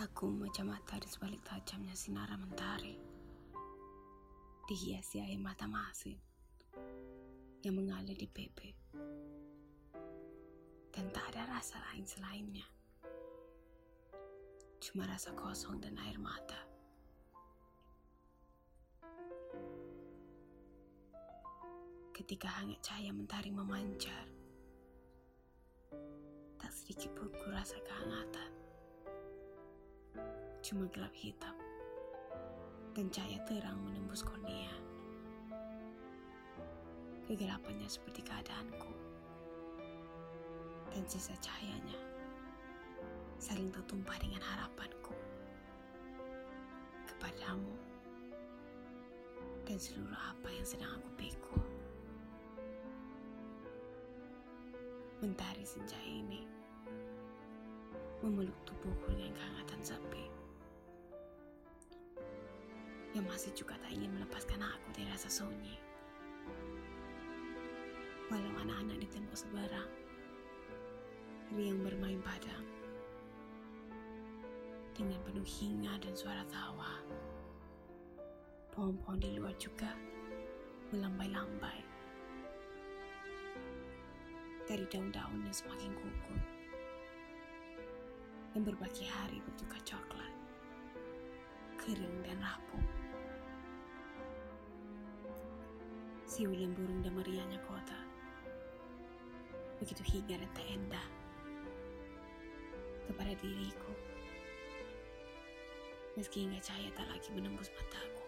Aku membaca mata di sebalik tajamnya sinar mentari. Dihiasi air mata masin yang mengalir di pipi. Dan tak ada rasa lain selainnya. Cuma rasa kosong dan air mata. Ketika hangat cahaya mentari memancar, tak sedikit pun ku rasa kehangatan cuma gelap hitam dan cahaya terang menembus kornea. Kegelapannya seperti keadaanku dan sisa cahayanya saling tertumpah dengan harapanku kepadamu dan seluruh apa yang sedang aku pikul. Mentari senja ini memeluk tubuhku dengan kehangatan yang masih juga tak ingin melepaskan aku dari rasa sunyi. Walau anak-anak di tembok seberang, riang bermain padang, dengan penuh hinga dan suara tawa. Pohon-pohon di luar juga melambai-lambai. Dari daun-daun yang semakin gugur, dan berbagi hari bertukar coklat, kering dan rapuh. Si William burung dan meriahnya kota. Begitu hingga dan tak kepada diriku. Meski hingga cahaya tak lagi menembus mataku.